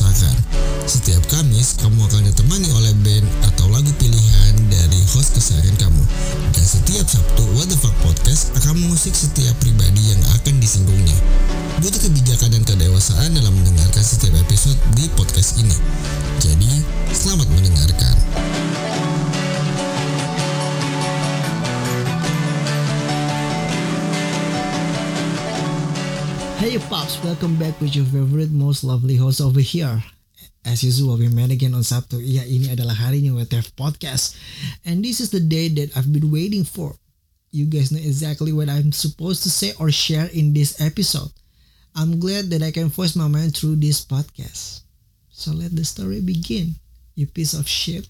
meresahkan. Setiap Kamis, kamu akan ditemani oleh band atau lagu pilihan dari host kesayangan kamu. Dan setiap Sabtu, What the Fuck Podcast akan mengusik setiap pribadi yang akan disinggungnya. Butuh kebijakan dan kedewasaan dalam mendengarkan setiap episode di podcast ini. Jadi, selamat mendengarkan. Hey Pops, welcome back with your favorite most lovely host over here. As usual, we met again on Sabtu. Iya, ini adalah harinya WTF Podcast. And this is the day that I've been waiting for. You guys know exactly what I'm supposed to say or share in this episode. I'm glad that I can voice my mind through this podcast. So let the story begin, you piece of shit.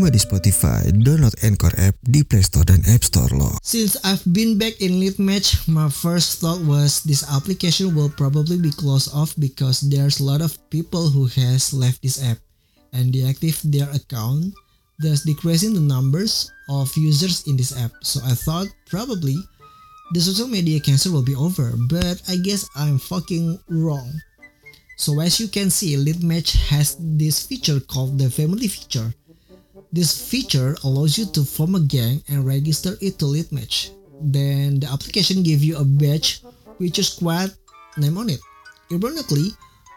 Cuma di Spotify, download Anchor app di Play Store dan App Store. Since I've been back in Lead Match, my first thought was this application will probably be closed off because there's a lot of people who has left this app and deactive their account, thus decreasing the numbers of users in this app. So I thought probably the social media cancer will be over, but I guess I'm fucking wrong. So as you can see, Lead Match has this feature called the family feature. This feature allows you to form a gang and register it to lead match. Then the application gives you a badge with your squad name on it. Ironically,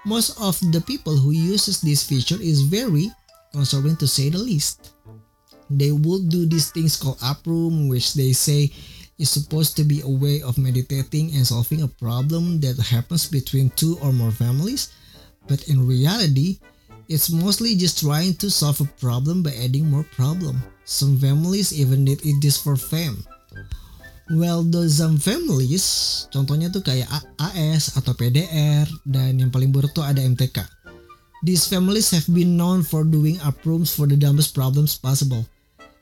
most of the people who uses this feature is very conservative to say the least. They will do these things called uproom which they say is supposed to be a way of meditating and solving a problem that happens between two or more families, but in reality, it's mostly just trying to solve a problem by adding more problem. Some families even need it just for fame. Well, those some families, contohnya tuh kayak AS atau PDR, dan yang paling buruk tuh ada MTK. These families have been known for doing uprooms for the dumbest problems possible.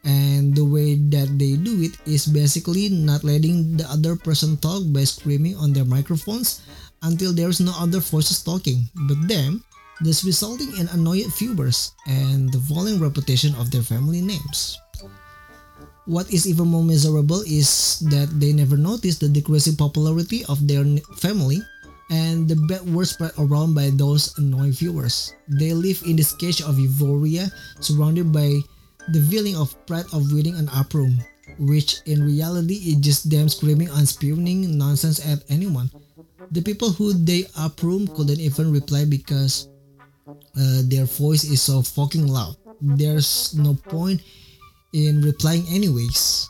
And the way that they do it is basically not letting the other person talk by screaming on their microphones until there's no other voices talking, but them thus resulting in annoyed viewers and the falling reputation of their family names. What is even more miserable is that they never notice the decreasing popularity of their family and the bad word spread around by those annoying viewers. They live in this cage of euphoria surrounded by the feeling of pride of winning an uproom, which in reality is just them screaming and spewing nonsense at anyone. The people who they uproom couldn't even reply because uh, their voice is so fucking loud. There's no point in replying anyways.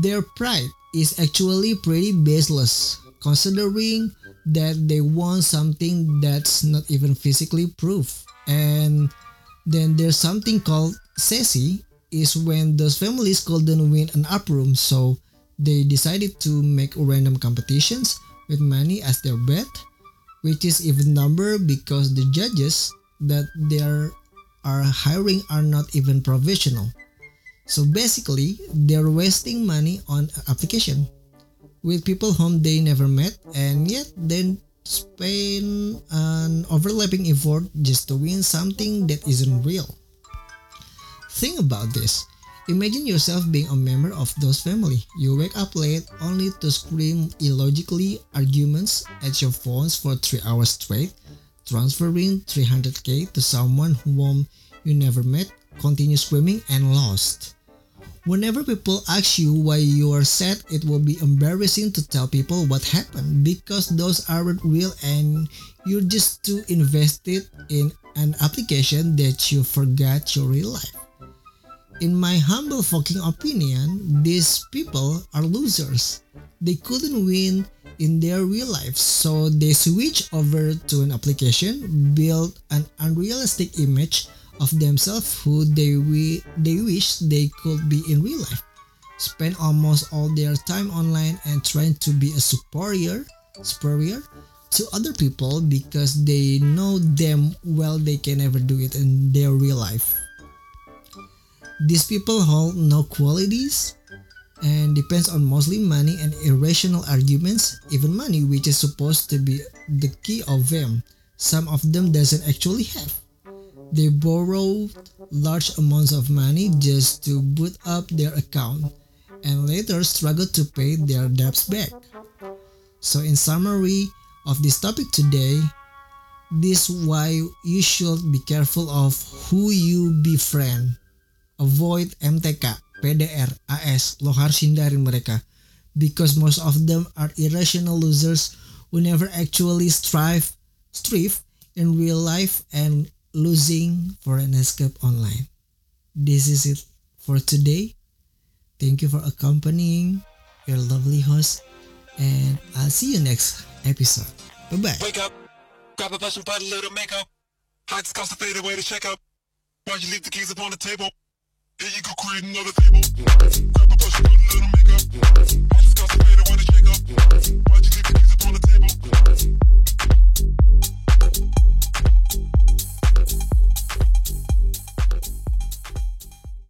Their pride is actually pretty baseless considering that they want something that's not even physically proof. And then there's something called sassy, is when those families couldn't win an uproom so they decided to make random competitions with money as their bet which is even number because the judges that they are, are hiring are not even professional. So basically, they're wasting money on application with people whom they never met and yet they spend an overlapping effort just to win something that isn't real. Think about this. Imagine yourself being a member of those family. You wake up late only to scream illogically arguments at your phones for 3 hours straight, transferring 300k to someone whom you never met, continue screaming and lost. Whenever people ask you why you are sad, it will be embarrassing to tell people what happened because those aren't real and you're just too invested in an application that you forgot your real life. In my humble fucking opinion, these people are losers. They couldn't win in their real life, so they switch over to an application, build an unrealistic image of themselves who they, we, they wish they could be in real life. Spend almost all their time online and trying to be a superior, superior to other people because they know them well they can never do it in their real life. These people hold no qualities and depends on mostly money and irrational arguments, even money which is supposed to be the key of them, some of them doesn't actually have. They borrowed large amounts of money just to boot up their account and later struggled to pay their debts back. So in summary of this topic today, this why you should be careful of who you befriend. Avoid MTK, PDR, AS, lo harus hindarin mereka because most of them are irrational losers who never actually strive strive in real life and losing for an escape online. This is it for today. Thank you for accompanying your lovely host, and I'll see you next episode. Bye bye. Wake up, grab a brush and put a little makeup. Heights cost a fade away to up. Why'd you leave the keys upon the table? Here you go, create another table. Grab a brush put a little makeup.